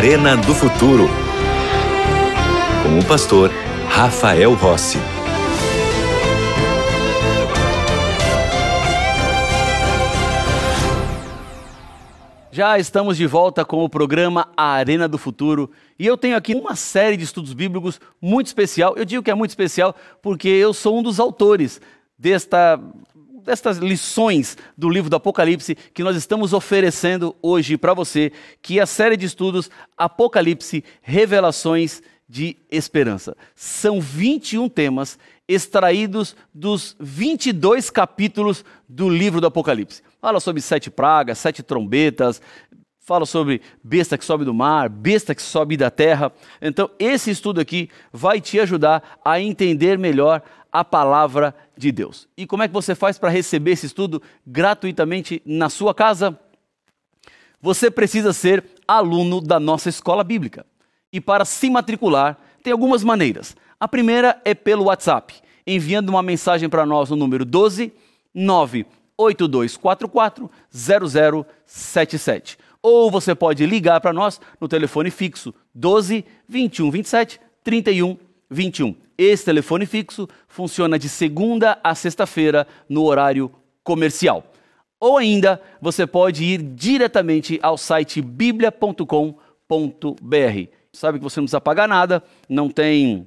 Arena do Futuro. Com o pastor Rafael Rossi. Já estamos de volta com o programa A Arena do Futuro e eu tenho aqui uma série de estudos bíblicos muito especial. Eu digo que é muito especial porque eu sou um dos autores desta, destas lições do livro do Apocalipse que nós estamos oferecendo hoje para você, que é a série de estudos Apocalipse Revelações de Esperança. São 21 temas extraídos dos 22 capítulos do livro do Apocalipse. Fala sobre sete pragas, sete trombetas, fala sobre besta que sobe do mar, besta que sobe da terra. Então, esse estudo aqui vai te ajudar a entender melhor a palavra de Deus. E como é que você faz para receber esse estudo gratuitamente na sua casa? Você precisa ser aluno da nossa escola bíblica. E para se matricular, tem algumas maneiras. A primeira é pelo WhatsApp, enviando uma mensagem para nós no número 12 98244 0077. Ou você pode ligar para nós no telefone fixo 12 21 27 31 21. Esse telefone fixo funciona de segunda a sexta-feira no horário comercial. Ou ainda, você pode ir diretamente ao site biblia.com.br. Sabe que você não precisa pagar nada, não tem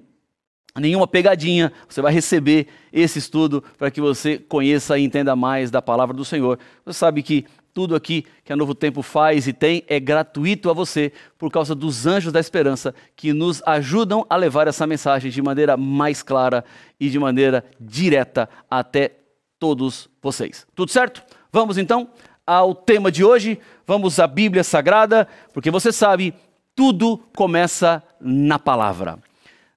nenhuma pegadinha, você vai receber esse estudo para que você conheça e entenda mais da palavra do Senhor. Você sabe que tudo aqui que a Novo Tempo faz e tem é gratuito a você por causa dos anjos da esperança que nos ajudam a levar essa mensagem de maneira mais clara e de maneira direta até todos vocês. Tudo certo? Vamos então ao tema de hoje. Vamos à Bíblia Sagrada, porque você sabe, tudo começa na palavra.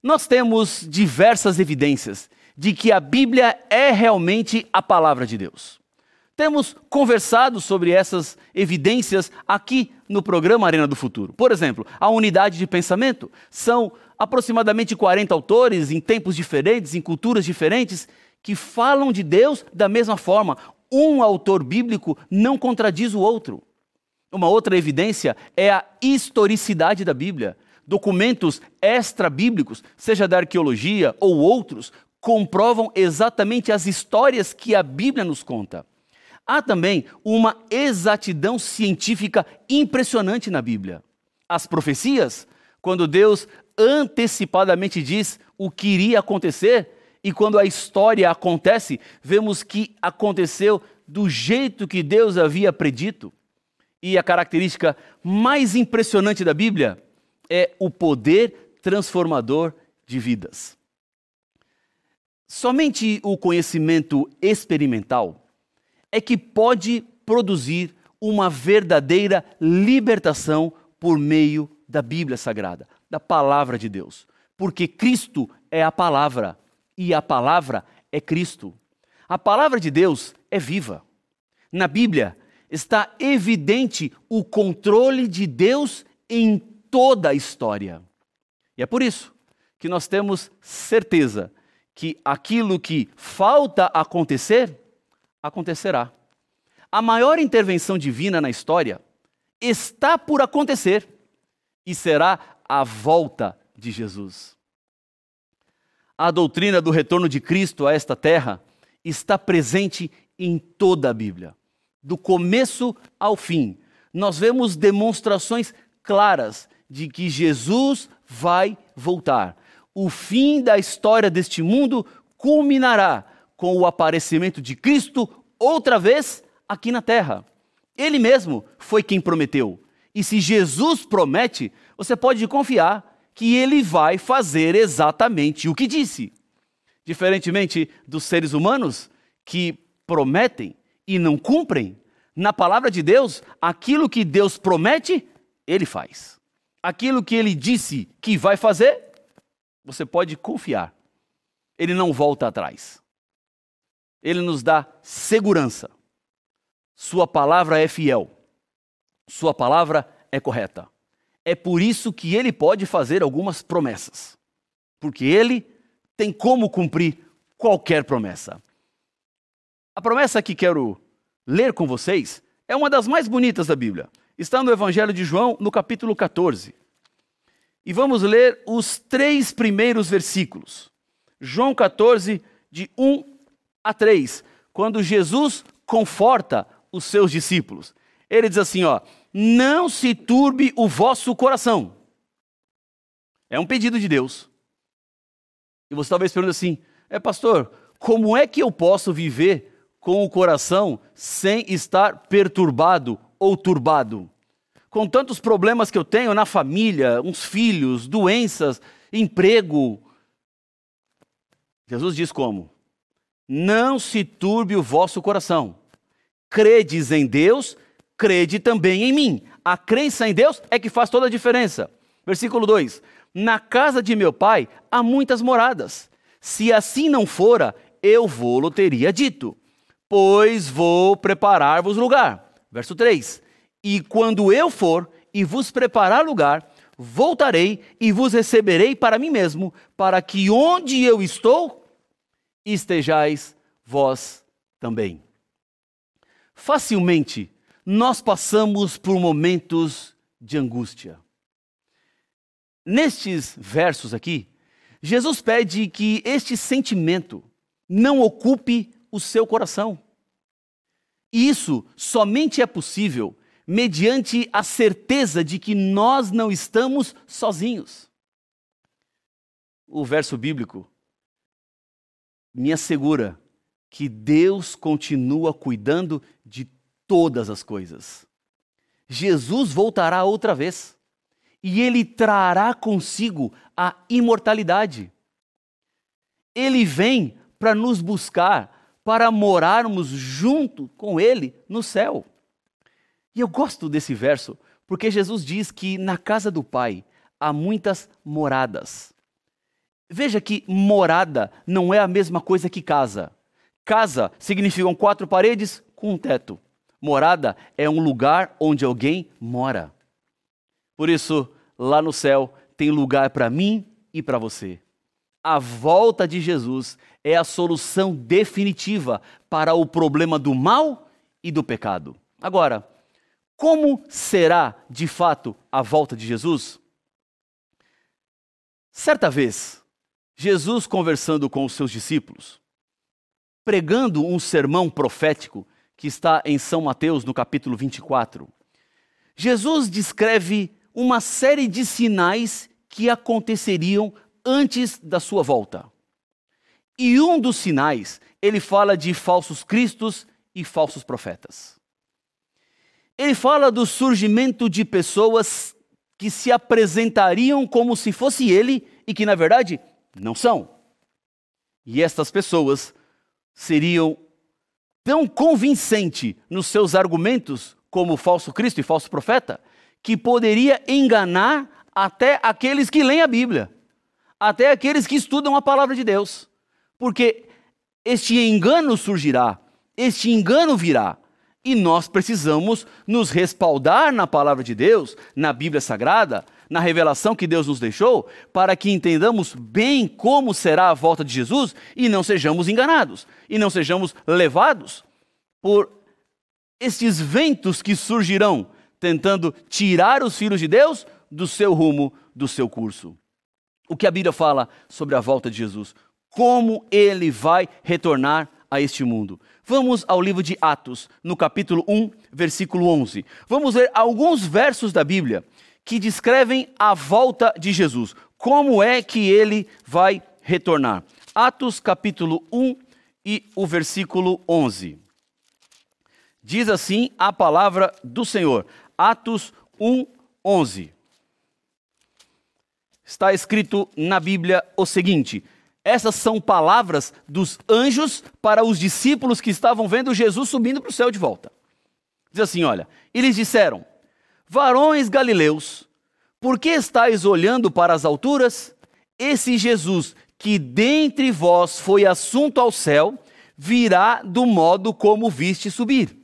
Nós temos diversas evidências de que a Bíblia é realmente a palavra de Deus. Temos conversado sobre essas evidências aqui no programa Arena do Futuro. Por exemplo, a unidade de pensamento. São aproximadamente 40 autores em tempos diferentes, em culturas diferentes, que falam de Deus da mesma forma. Um autor bíblico não contradiz o outro. Uma outra evidência é a historicidade da Bíblia. Documentos extra-bíblicos, seja da arqueologia ou outros, comprovam exatamente as histórias que a Bíblia nos conta. Há também uma exatidão científica impressionante na Bíblia. As profecias, quando Deus antecipadamente diz o que iria acontecer, e quando a história acontece, vemos que aconteceu do jeito que Deus havia predito. E a característica mais impressionante da Bíblia é o poder transformador de vidas. Somente o conhecimento experimental é que pode produzir uma verdadeira libertação por meio da Bíblia Sagrada, da palavra de Deus. Porque Cristo é a palavra e a palavra é Cristo. A palavra de Deus é viva. Na Bíblia está evidente o controle de Deus em toda a história. E é por isso que nós temos certeza que aquilo que falta acontecer acontecerá. A maior intervenção divina na história está por acontecer e será a volta de Jesus. A doutrina do retorno de Cristo a esta terra está presente em toda a Bíblia. Do começo ao fim, nós vemos demonstrações claras de que Jesus vai voltar. O fim da história deste mundo culminará com o aparecimento de Cristo outra vez aqui na terra. Ele mesmo foi quem prometeu. E se Jesus promete, você pode confiar que ele vai fazer exatamente o que disse. Diferentemente dos seres humanos que prometem e não cumprem, na palavra de Deus, aquilo que Deus promete, ele faz. Aquilo que ele disse que vai fazer, você pode confiar. Ele não volta atrás ele nos dá segurança. Sua palavra é fiel. Sua palavra é correta. É por isso que ele pode fazer algumas promessas. Porque ele tem como cumprir qualquer promessa. A promessa que quero ler com vocês é uma das mais bonitas da Bíblia. Está no Evangelho de João, no capítulo 14. E vamos ler os três primeiros versículos. João 14, de 1 a 3, quando Jesus conforta os seus discípulos. Ele diz assim, ó: "Não se turbe o vosso coração". É um pedido de Deus. E você talvez pergunte assim: "É, pastor, como é que eu posso viver com o coração sem estar perturbado ou turbado?" Com tantos problemas que eu tenho na família, uns filhos, doenças, emprego. Jesus diz como? Não se turbe o vosso coração. Credes em Deus, crede também em mim. A crença em Deus é que faz toda a diferença. Versículo 2: Na casa de meu pai há muitas moradas. Se assim não fora, eu vou-lo teria dito, pois vou preparar-vos lugar. Verso 3: E quando eu for e vos preparar lugar, voltarei e vos receberei para mim mesmo, para que onde eu estou, estejais vós também. Facilmente nós passamos por momentos de angústia. Nestes versos aqui, Jesus pede que este sentimento não ocupe o seu coração. E isso somente é possível mediante a certeza de que nós não estamos sozinhos. O verso bíblico me assegura que Deus continua cuidando de todas as coisas. Jesus voltará outra vez e ele trará consigo a imortalidade. Ele vem para nos buscar, para morarmos junto com ele no céu. E eu gosto desse verso porque Jesus diz que na casa do Pai há muitas moradas. Veja que morada não é a mesma coisa que casa. Casa significam quatro paredes com um teto. Morada é um lugar onde alguém mora. Por isso, lá no céu tem lugar para mim e para você. A volta de Jesus é a solução definitiva para o problema do mal e do pecado. Agora, como será de fato a volta de Jesus? Certa vez, Jesus conversando com os seus discípulos, pregando um sermão profético que está em São Mateus, no capítulo 24, Jesus descreve uma série de sinais que aconteceriam antes da sua volta. E um dos sinais, ele fala de falsos cristos e falsos profetas. Ele fala do surgimento de pessoas que se apresentariam como se fosse ele e que, na verdade, não são. E estas pessoas seriam tão convincente nos seus argumentos como falso Cristo e falso profeta, que poderia enganar até aqueles que leem a Bíblia, até aqueles que estudam a palavra de Deus. Porque este engano surgirá, este engano virá, e nós precisamos nos respaldar na palavra de Deus, na Bíblia Sagrada, na revelação que Deus nos deixou, para que entendamos bem como será a volta de Jesus e não sejamos enganados, e não sejamos levados por estes ventos que surgirão tentando tirar os filhos de Deus do seu rumo, do seu curso. O que a Bíblia fala sobre a volta de Jesus? Como ele vai retornar a este mundo. Vamos ao livro de Atos, no capítulo 1, versículo 11. Vamos ler alguns versos da Bíblia que descrevem a volta de Jesus. Como é que ele vai retornar? Atos capítulo 1 e o versículo 11. Diz assim a palavra do Senhor. Atos 1, 11. Está escrito na Bíblia o seguinte: essas são palavras dos anjos para os discípulos que estavam vendo Jesus subindo para o céu de volta. Diz assim: olha, eles disseram: Varões galileus, por que estáis olhando para as alturas? Esse Jesus que dentre vós foi assunto ao céu, virá do modo como viste subir.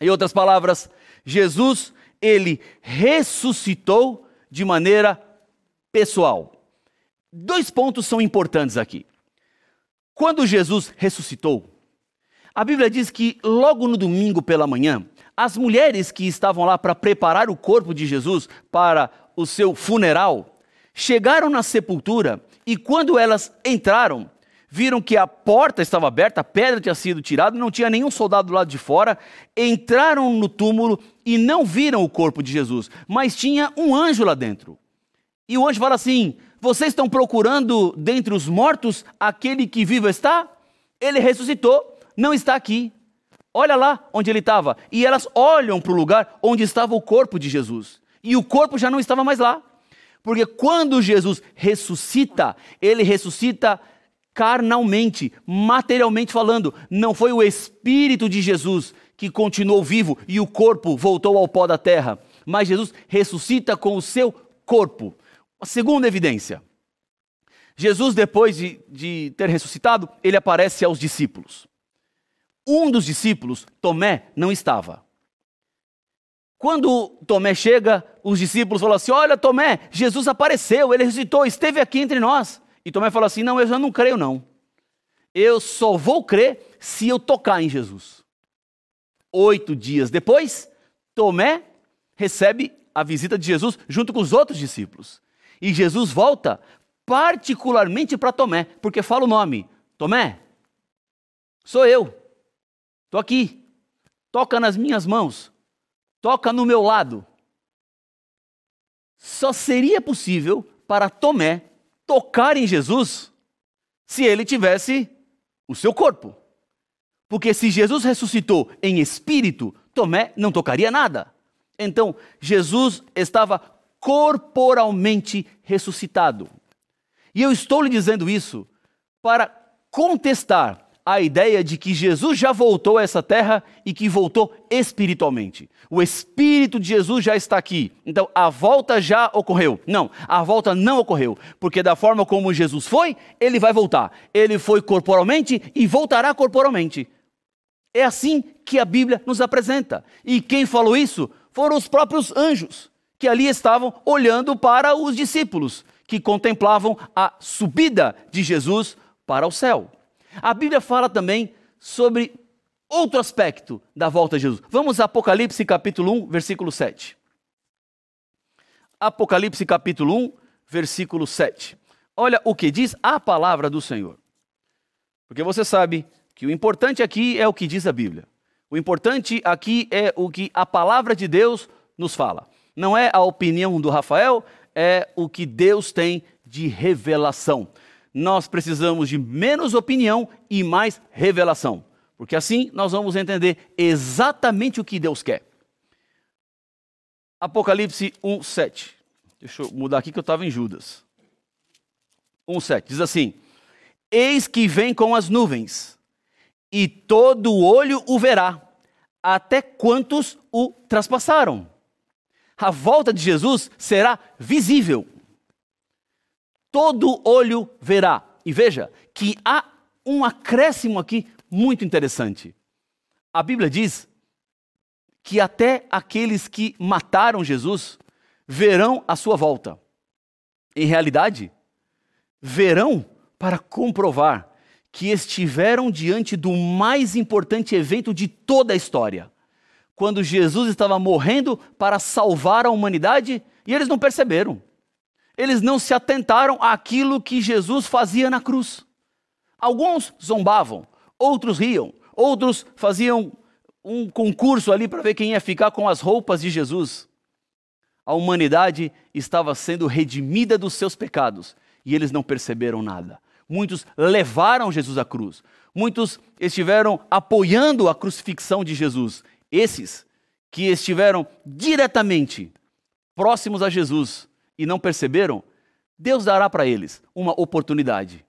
Em outras palavras, Jesus, ele ressuscitou de maneira pessoal. Dois pontos são importantes aqui. Quando Jesus ressuscitou, a Bíblia diz que logo no domingo pela manhã, as mulheres que estavam lá para preparar o corpo de Jesus para o seu funeral, chegaram na sepultura e quando elas entraram, viram que a porta estava aberta, a pedra tinha sido tirada, não tinha nenhum soldado do lado de fora, entraram no túmulo e não viram o corpo de Jesus, mas tinha um anjo lá dentro. E o anjo fala assim: Vocês estão procurando dentre os mortos aquele que vivo está? Ele ressuscitou, não está aqui. Olha lá onde ele estava. E elas olham para o lugar onde estava o corpo de Jesus. E o corpo já não estava mais lá. Porque quando Jesus ressuscita, ele ressuscita carnalmente, materialmente falando. Não foi o Espírito de Jesus que continuou vivo e o corpo voltou ao pó da terra. Mas Jesus ressuscita com o seu corpo. A segunda evidência. Jesus, depois de, de ter ressuscitado, ele aparece aos discípulos. Um dos discípulos, Tomé, não estava. Quando Tomé chega, os discípulos falam assim: Olha, Tomé, Jesus apareceu, ele ressuscitou, esteve aqui entre nós. E Tomé fala assim: Não, eu já não creio, não. Eu só vou crer se eu tocar em Jesus. Oito dias depois, Tomé recebe a visita de Jesus junto com os outros discípulos. E Jesus volta particularmente para Tomé, porque fala o nome: Tomé, sou eu, estou aqui, toca nas minhas mãos, toca no meu lado. Só seria possível para Tomé tocar em Jesus se ele tivesse o seu corpo. Porque se Jesus ressuscitou em espírito, Tomé não tocaria nada. Então, Jesus estava corporalmente ressuscitado. E eu estou lhe dizendo isso para contestar a ideia de que Jesus já voltou a essa terra e que voltou espiritualmente. O Espírito de Jesus já está aqui. Então a volta já ocorreu. Não, a volta não ocorreu. Porque da forma como Jesus foi, ele vai voltar. Ele foi corporalmente e voltará corporalmente. É assim que a Bíblia nos apresenta. E quem falou isso foram os próprios anjos, que ali estavam olhando para os discípulos, que contemplavam a subida de Jesus para o céu. A Bíblia fala também sobre outro aspecto da volta de Jesus. Vamos a Apocalipse capítulo 1, versículo 7. Apocalipse capítulo 1, versículo 7. Olha o que diz a palavra do Senhor. Porque você sabe que o importante aqui é o que diz a Bíblia. O importante aqui é o que a palavra de Deus nos fala. Não é a opinião do Rafael, é o que Deus tem de revelação nós precisamos de menos opinião e mais revelação, porque assim nós vamos entender exatamente o que Deus quer. Apocalipse 1, 7. Deixa eu mudar aqui que eu estava em Judas. 1, 7. Diz assim: Eis que vem com as nuvens, e todo olho o verá, até quantos o traspassaram. A volta de Jesus será visível todo olho verá. E veja que há um acréscimo aqui muito interessante. A Bíblia diz que até aqueles que mataram Jesus verão a sua volta. Em realidade, verão para comprovar que estiveram diante do mais importante evento de toda a história. Quando Jesus estava morrendo para salvar a humanidade e eles não perceberam eles não se atentaram àquilo que Jesus fazia na cruz. Alguns zombavam, outros riam, outros faziam um concurso ali para ver quem ia ficar com as roupas de Jesus. A humanidade estava sendo redimida dos seus pecados e eles não perceberam nada. Muitos levaram Jesus à cruz, muitos estiveram apoiando a crucifixão de Jesus. Esses que estiveram diretamente próximos a Jesus e não perceberam, Deus dará para eles uma oportunidade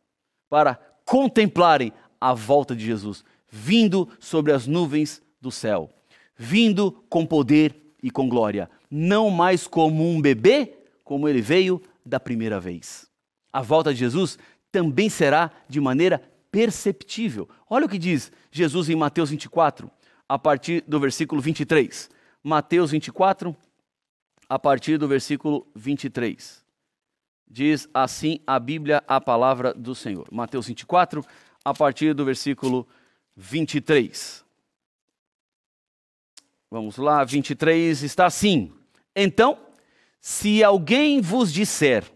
para contemplarem a volta de Jesus, vindo sobre as nuvens do céu, vindo com poder e com glória, não mais como um bebê, como ele veio da primeira vez. A volta de Jesus também será de maneira perceptível. Olha o que diz Jesus em Mateus 24, a partir do versículo 23. Mateus 24, a partir do versículo 23. Diz assim a Bíblia, a palavra do Senhor. Mateus 24, a partir do versículo 23. Vamos lá, 23 está assim. Então Se alguém vos disser,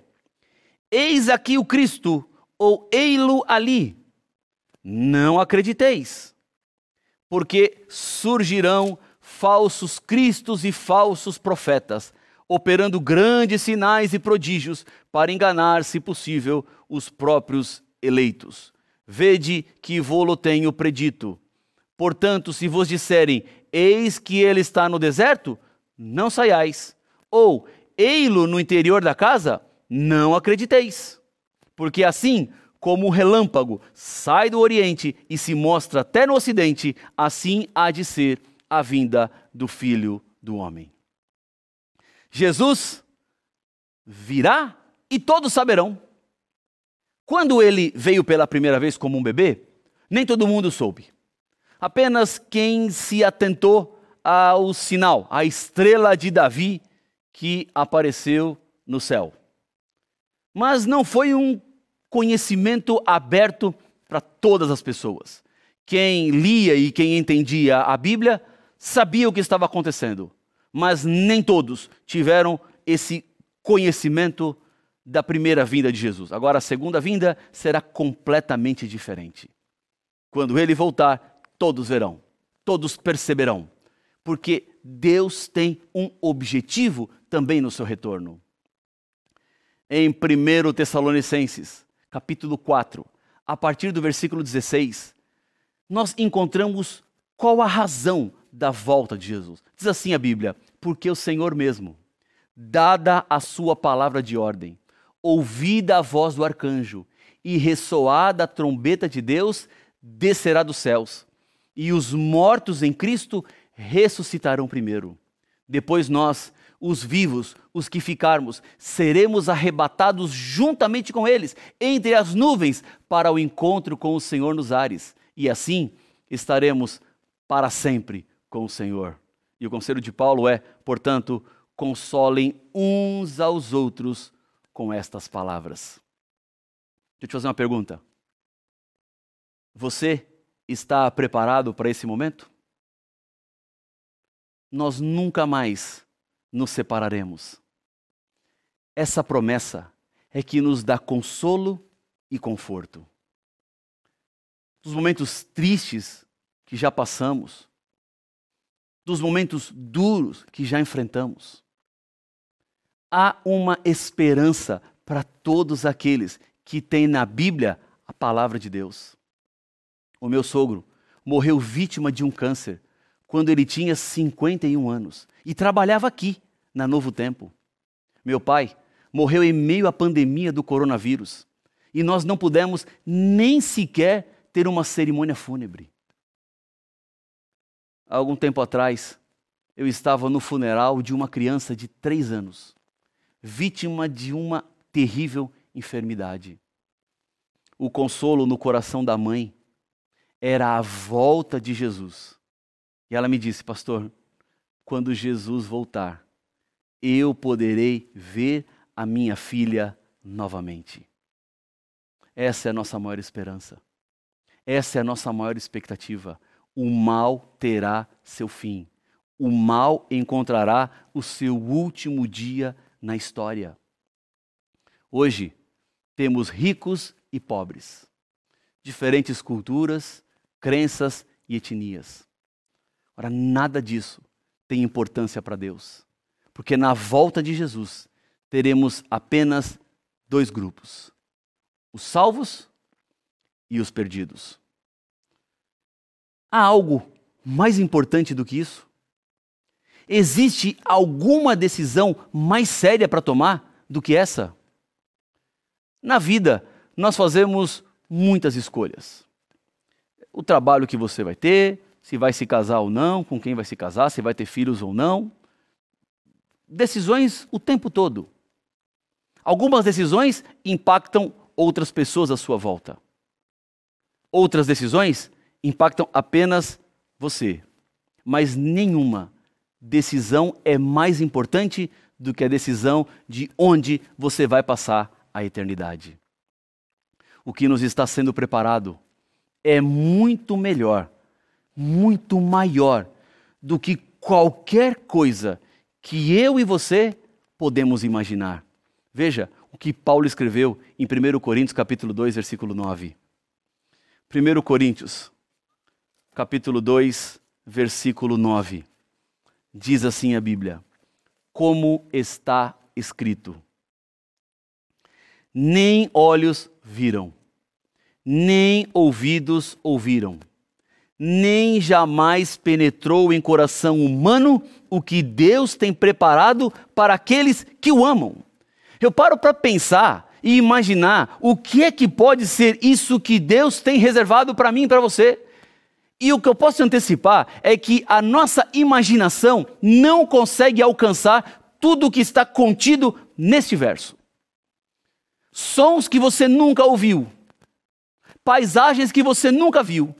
eis aqui o Cristo, ou ei-lo ali, não acrediteis, porque surgirão falsos cristos e falsos profetas, operando grandes sinais e prodígios para enganar, se possível, os próprios eleitos. Vede que vou-lo tenho predito. Portanto, se vos disserem, eis que ele está no deserto, não saiais. Ou, ei-lo no interior da casa, não acrediteis. Porque assim como um relâmpago sai do Oriente e se mostra até no Ocidente, assim há de ser a vinda do Filho do Homem. Jesus virá e todos saberão. Quando ele veio pela primeira vez como um bebê, nem todo mundo soube. Apenas quem se atentou ao sinal, a estrela de Davi que apareceu no céu. Mas não foi um conhecimento aberto para todas as pessoas. Quem lia e quem entendia a Bíblia sabia o que estava acontecendo, mas nem todos tiveram esse conhecimento da primeira vinda de Jesus. Agora, a segunda vinda será completamente diferente. Quando ele voltar, todos verão, todos perceberão, porque Deus tem um objetivo também no seu retorno. Em 1 Tessalonicenses, capítulo 4, a partir do versículo 16, nós encontramos qual a razão da volta de Jesus. Diz assim a Bíblia: porque o Senhor mesmo, dada a sua palavra de ordem, ouvida a voz do arcanjo e ressoada a trombeta de Deus, descerá dos céus, e os mortos em Cristo ressuscitarão primeiro. Depois nós, os vivos, os que ficarmos, seremos arrebatados juntamente com eles, entre as nuvens, para o encontro com o Senhor nos ares. E assim estaremos para sempre com o Senhor. E o conselho de Paulo é, portanto, consolem uns aos outros com estas palavras. Deixa eu te fazer uma pergunta. Você está preparado para esse momento? Nós nunca mais nos separaremos. Essa promessa é que nos dá consolo e conforto. Dos momentos tristes que já passamos, dos momentos duros que já enfrentamos, há uma esperança para todos aqueles que têm na Bíblia a palavra de Deus. O meu sogro morreu vítima de um câncer quando ele tinha 51 anos e trabalhava aqui, na Novo Tempo. Meu pai morreu em meio à pandemia do coronavírus e nós não pudemos nem sequer ter uma cerimônia fúnebre. Há algum tempo atrás, eu estava no funeral de uma criança de três anos vítima de uma terrível enfermidade. O consolo no coração da mãe era a volta de Jesus. E ela me disse, pastor, quando Jesus voltar, eu poderei ver a minha filha novamente. Essa é a nossa maior esperança. Essa é a nossa maior expectativa. O mal terá seu fim. O mal encontrará o seu último dia na história. Hoje, temos ricos e pobres, diferentes culturas, crenças e etnias. Ora, nada disso tem importância para Deus, porque na volta de Jesus teremos apenas dois grupos: os salvos e os perdidos. Há algo mais importante do que isso? Existe alguma decisão mais séria para tomar do que essa? Na vida, nós fazemos muitas escolhas. O trabalho que você vai ter, se vai se casar ou não, com quem vai se casar, se vai ter filhos ou não. Decisões o tempo todo. Algumas decisões impactam outras pessoas à sua volta. Outras decisões impactam apenas você. Mas nenhuma decisão é mais importante do que a decisão de onde você vai passar a eternidade. O que nos está sendo preparado é muito melhor, muito maior do que qualquer coisa que eu e você podemos imaginar. Veja o que Paulo escreveu em 1 Coríntios capítulo 2, versículo 9. 1 Coríntios, capítulo 2, versículo 9. Diz assim a Bíblia: Como está escrito: Nem olhos viram, nem ouvidos ouviram, nem jamais penetrou em coração humano o que Deus tem preparado para aqueles que o amam. Eu paro para pensar e imaginar o que é que pode ser isso que Deus tem reservado para mim e para você. E o que eu posso antecipar é que a nossa imaginação não consegue alcançar tudo o que está contido neste verso. Sons que você nunca ouviu, paisagens que você nunca viu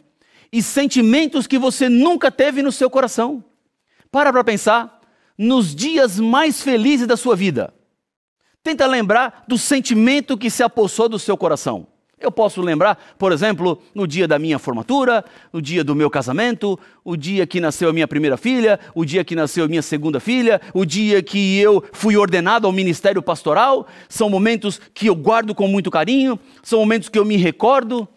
e sentimentos que você nunca teve no seu coração. Para para pensar nos dias mais felizes da sua vida. Tenta lembrar do sentimento que se apossou do seu coração. Eu posso lembrar, por exemplo, no dia da minha formatura, no dia do meu casamento, o dia que nasceu a minha primeira filha, o dia que nasceu a minha segunda filha, o dia que eu fui ordenado ao ministério pastoral. São momentos que eu guardo com muito carinho, são momentos que eu me recordo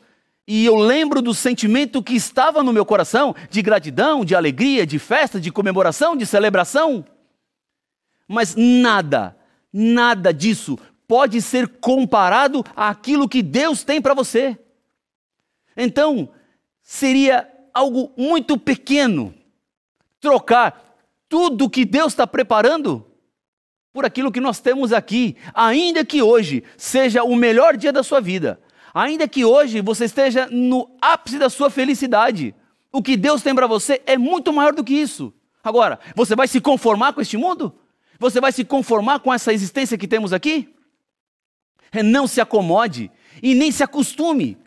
e eu lembro do sentimento que estava no meu coração de gratidão, de alegria, de festa, de comemoração, de celebração. Mas nada Nada disso pode ser comparado àquilo que Deus tem para você. Então, seria algo muito pequeno trocar tudo que Deus está preparando por aquilo que nós temos aqui, ainda que hoje seja o melhor dia da sua vida, ainda que hoje você esteja no ápice da sua felicidade. O que Deus tem para você é muito maior do que isso. Agora, você vai se conformar com este mundo? Você vai se conformar com essa existência que temos aqui? É, não se acomode e nem se acostume,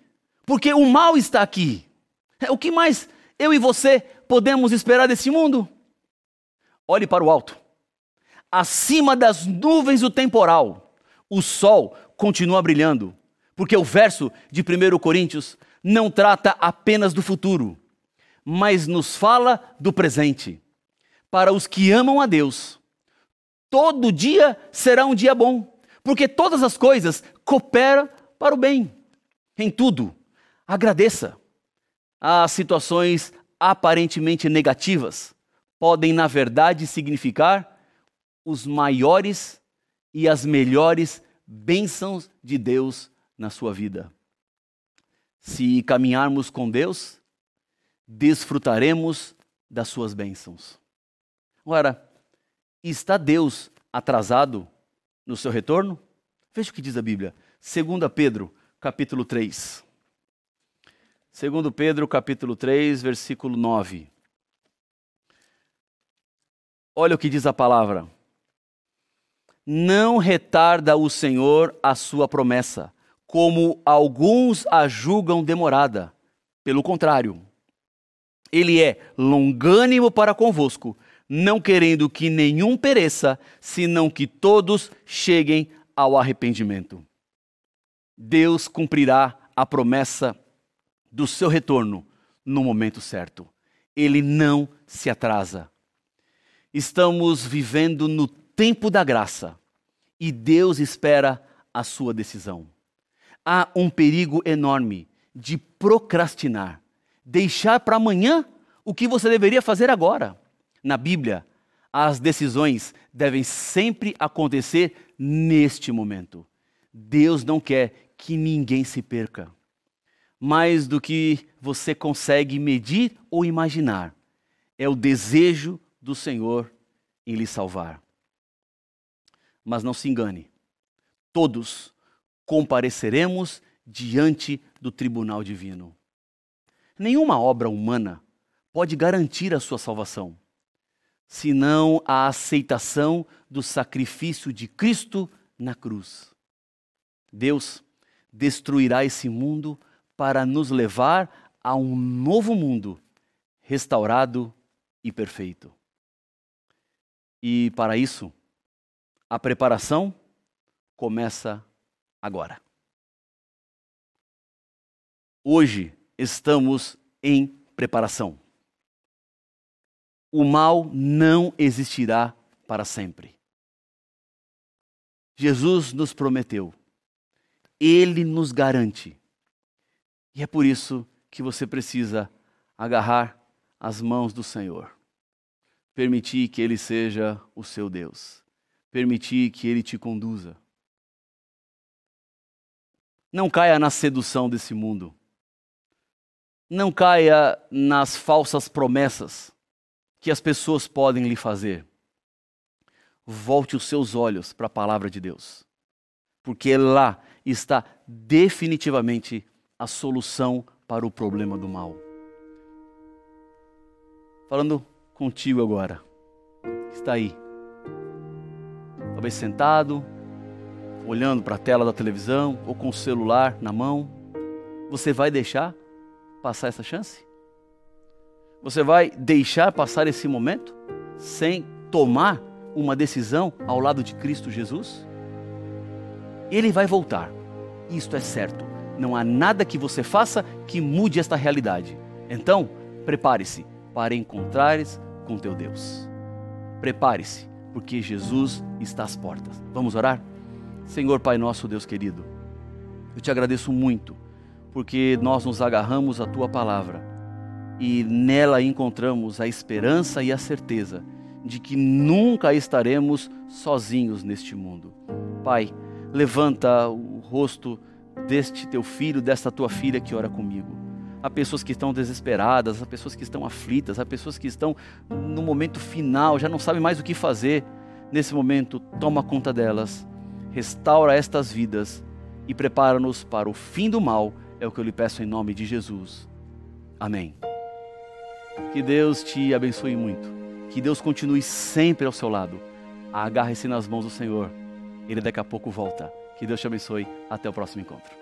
porque o mal está aqui. É, o que mais eu e você podemos esperar desse mundo? Olhe para o alto. Acima das nuvens do temporal, o sol continua brilhando, porque o verso de 1 Coríntios não trata apenas do futuro, mas nos fala do presente. Para os que amam a Deus, Todo dia será um dia bom, porque todas as coisas cooperam para o bem. Em tudo, agradeça. As situações aparentemente negativas podem, na verdade, significar os maiores e as melhores bênçãos de Deus na sua vida. Se caminharmos com Deus, desfrutaremos das suas bênçãos. Agora, está Deus atrasado no seu retorno? Veja o que diz a Bíblia. 2 Pedro, capítulo 3. 2 Pedro, capítulo 3, versículo 9. Olha o que diz a palavra. Não retarda o Senhor a sua promessa, como alguns a julgam demorada. Pelo contrário, ele é longânimo para convosco, não querendo que nenhum pereça, senão que todos cheguem ao arrependimento. Deus cumprirá a promessa do seu retorno no momento certo. Ele não se atrasa. Estamos vivendo no tempo da graça e Deus espera a sua decisão. Há um perigo enorme de procrastinar, deixar para amanhã o que você deveria fazer agora. Na Bíblia, as decisões devem sempre acontecer neste momento. Deus não quer que ninguém se perca. Mais do que você consegue medir ou imaginar, é o desejo do Senhor em lhe salvar. Mas não se engane, todos compareceremos diante do tribunal divino. Nenhuma obra humana pode garantir a sua salvação senão a aceitação do sacrifício de Cristo na cruz. Deus destruirá esse mundo para nos levar a um novo mundo restaurado e perfeito. E para isso, a preparação começa agora. Hoje estamos em preparação o mal não existirá para sempre. Jesus nos prometeu. Ele nos garante. E é por isso que você precisa agarrar as mãos do Senhor. Permitir que Ele seja o seu Deus. Permitir que Ele te conduza. Não caia na sedução desse mundo. Não caia nas falsas promessas que as pessoas podem lhe fazer. Volte os seus olhos para a palavra de Deus, porque lá está definitivamente a solução para o problema do mal. Falando contigo agora, está aí, talvez sentado, olhando para a tela da televisão ou com o celular na mão, você vai deixar passar essa chance? Você vai deixar passar esse momento sem tomar uma decisão ao lado de Cristo Jesus? Ele vai voltar, isto é certo. Não há nada que você faça que mude esta realidade. Então, prepare-se para encontrares com teu Deus. Prepare-se, porque Jesus está às portas. Vamos orar? Senhor Pai nosso, Deus querido, eu te agradeço muito, porque nós nos agarramos à tua palavra e nela encontramos a esperança e a certeza de que nunca estaremos sozinhos neste mundo. Pai, levanta o rosto deste teu filho, desta tua filha que ora comigo. Há pessoas que estão desesperadas, há pessoas que estão aflitas, há pessoas que estão no momento final, já não sabem mais o que fazer. Nesse momento, toma conta delas, restaura estas vidas e prepara-nos para o fim do mal, é o que eu lhe peço em nome de Jesus. Amém. Que Deus te abençoe muito. Que Deus continue sempre ao seu lado. Agarre-se nas mãos do Senhor. Ele daqui a pouco volta. Que Deus te abençoe. Até o próximo encontro.